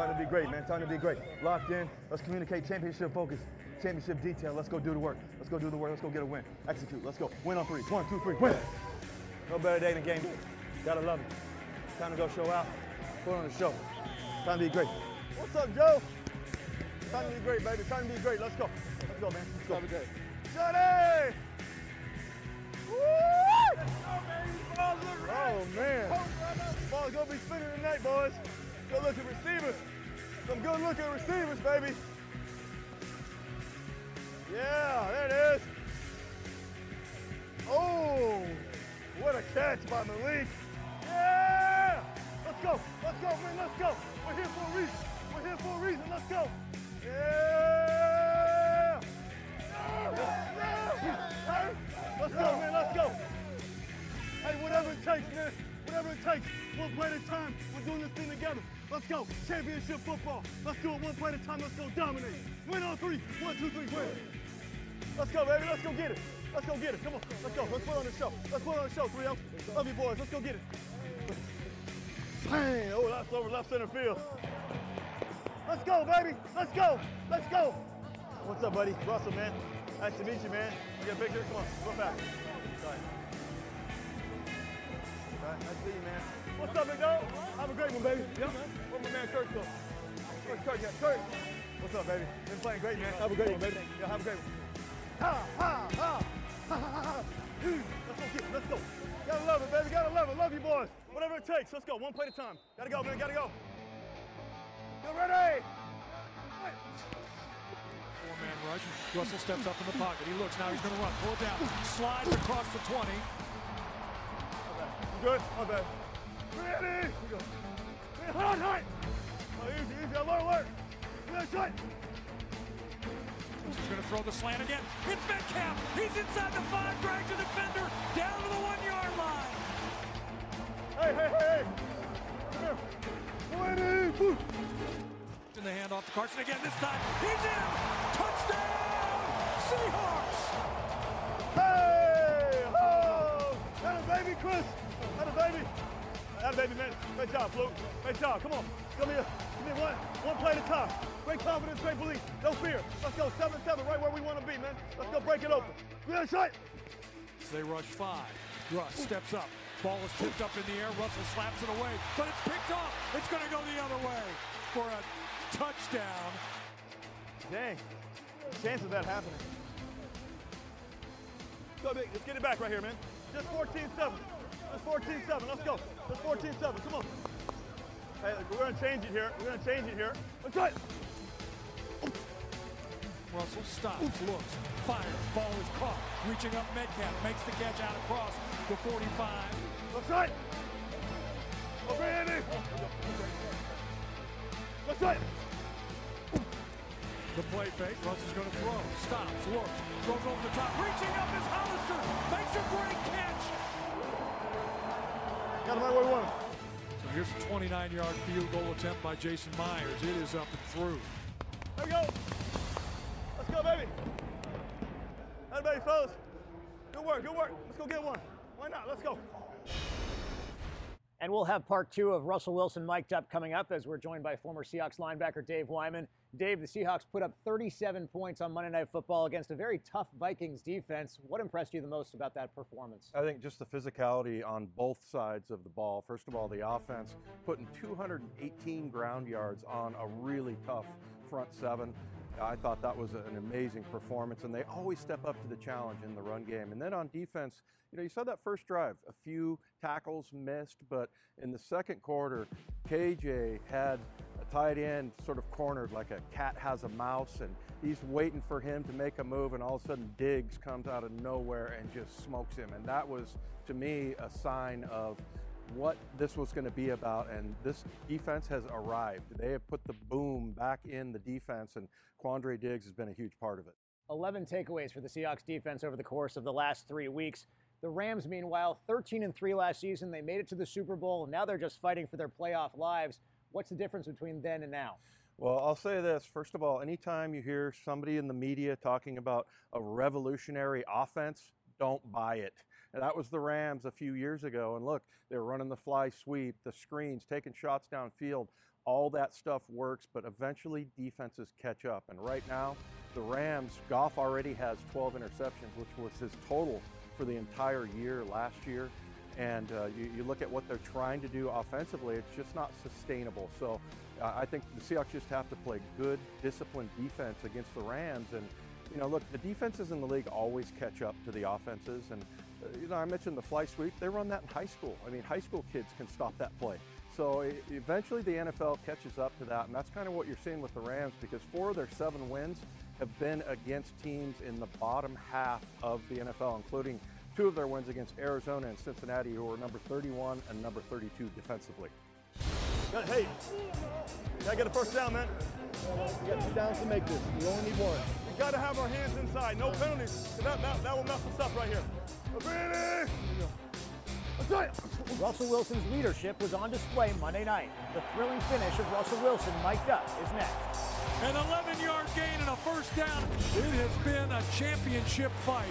Time to be great, man. Time to be great. Locked in. Let's communicate championship focus. Championship detail. Let's go do the work. Let's go do the work. Let's go get a win. Execute. Let's go. Win on three. One, two, three. Win. No better day than game day. Gotta love it. Time to go show out. Put on the show. Time to be great. What's up, Joe? Time to be great, baby. Time to be great. Let's go. Let's go, man. Let's go. Time to be great. Johnny! Woo! Oh, man. Ball's gonna be spinning tonight, boys. Good looking receivers. Some good looking receivers, baby. Yeah, there it is. Oh, what a catch by Malik. Yeah! Let's go, let's go, man, let's go. We're here for a reason. We're here for a reason, let's go. Yeah! Let's go, man, let's go. Hey, whatever it takes, man. Whatever it takes. One play at a time. We're doing this thing together. Let's go. Championship football. Let's do it one play at a time. Let's go dominate. Win on three. One, two, three, win. Let's go, baby. Let's go get it. Let's go get it. Come on. Let's go. Let's put on the show. Let's put on the show, 3 Love you, boys. Let's go get it. Bang. Oh, that's over left center field. Let's go, baby. Let's go. Let's go. What's up, buddy? Russell, man. Nice to meet you, man. You got a picture? Come on. Go back. Sorry. Nice to meet you, man. What's up, big dog? Have a great one, baby. Yeah. Where my man Kurt go? Where's Kurt? Yeah, Kurt. What's up, baby? Been playing great, man. Have a great one, baby. Yeah, have a great one. Ha, ha, ha. Ha, ha, ha. Let's go get. Let's go. Gotta love it, baby. Gotta love it. Love you, boys. Whatever it takes. Let's go. One play at a time. Gotta go, man. Gotta go. Get ready. Four-man rush. Russell steps up in the pocket. He looks. Now he's going to run. Pull it down. Slides across the 20. Good? My bad. Ready? Here we go. Hey, hard, hard. Oh, easy, easy. Alert, alert. Yeah, shut. He's going to throw the slant again. It's Metcalf. He's inside the five. Drags the defender down to the one-yard line. Hey, hey, hey, hey. Come here. Ready? Woo. In the handoff to Carson again. This time he's in. Touchdown, Seahawks. Chris. That a baby. That a baby, man. Great job, Fluke. Great job. Come on. Come here. Give me one. One play at a time. Great confidence, great belief. No fear. Let's go. 7-7, right where we want to be, man. Let's go break it open. Yeah, shot. They rush five. Russ steps up. Ball is tipped up in the air. Russell slaps it away, but it's picked off. It's going to go the other way for a touchdown. Dang. Chance of that happening. Go big. Let's get it back right here, man. Just 14-7. Just 14-7. Let's go. Just 14-7. Come on. Hey, look, we're going to change it here. We're going to change it here. Let's try it. Russell stops, looks, fires. Ball is caught. Reaching up Metcalf. Makes the catch out across the 45. Let's try it. Over Andy. Let's try it. The play fake. Russell's going to throw. Stops, looks, throws over the top. Reaching up is Hollister. Makes a great catch. Got him right where we want him. So here's a 29-yard field goal attempt by Jason Myers. It is up and through. There we go. Let's go, baby. Hey, baby, fellas. Good work, good work. Let's go get one. Why not? Let's go. And we'll have part two of Russell Wilson mic'd up coming up as we're joined by former Seahawks linebacker Dave Wyman. Dave, the Seahawks put up 37 points on Monday Night Football against a very tough Vikings defense. What impressed you the most about that performance? I think just the physicality on both sides of the ball. First of all, the offense putting 218 ground yards on a really tough front seven. I thought that was an amazing performance, and they always step up to the challenge in the run game. And then on defense, you know, you saw that first drive, a few tackles missed, but in the second quarter, KJ had tight end sort of cornered like a cat has a mouse, and he's waiting for him to make a move, and all of a sudden Diggs comes out of nowhere and just smokes him. And that was, to me, a sign of what this was going to be about, and this defense has arrived. They have put the boom back in the defense, and Quandre Diggs has been a huge part of it. 11 takeaways for the Seahawks defense over the course of the last three weeks. The Rams, meanwhile, 13 and 3 last season. They made it to the Super Bowl. Now they're just fighting for their playoff lives. What's the difference between then and now? Well, I'll say this. First of all, anytime you hear somebody in the media talking about a revolutionary offense, don't buy it. And that was the Rams a few years ago. And look, they were running the fly sweep, the screens, taking shots downfield. All that stuff works, but eventually defenses catch up. And right now, the Rams, Goff already has 12 interceptions, which was his total for the entire year last year. And uh, you, you, look at what they're trying to do offensively, it's just not sustainable. So uh, I think the Seahawks just have to play good, disciplined defense against the Rams. And, you know, look, the defenses in the league always catch up to the offenses. And, uh, you know, I mentioned the fly sweep. They run that in high school. I mean, high school kids can stop that play. So eventually the NFL catches up to that, and that's kind of what you're seeing with the Rams because four of their seven wins have been against teams in the bottom half of the NFL, including two of their wins against Arizona and Cincinnati, who were number 31 and number 32 defensively. Hey, gotta get a first down, man. We got two downs to make this. We only need one. We gotta have our hands inside. No penalties. That, that, that will mess us up right here. Ready? Russell Wilson's leadership was on display Monday night. The thrilling finish of Russell Wilson mic'd up is next. An 11-yard gain and a first down. It has been a championship fight.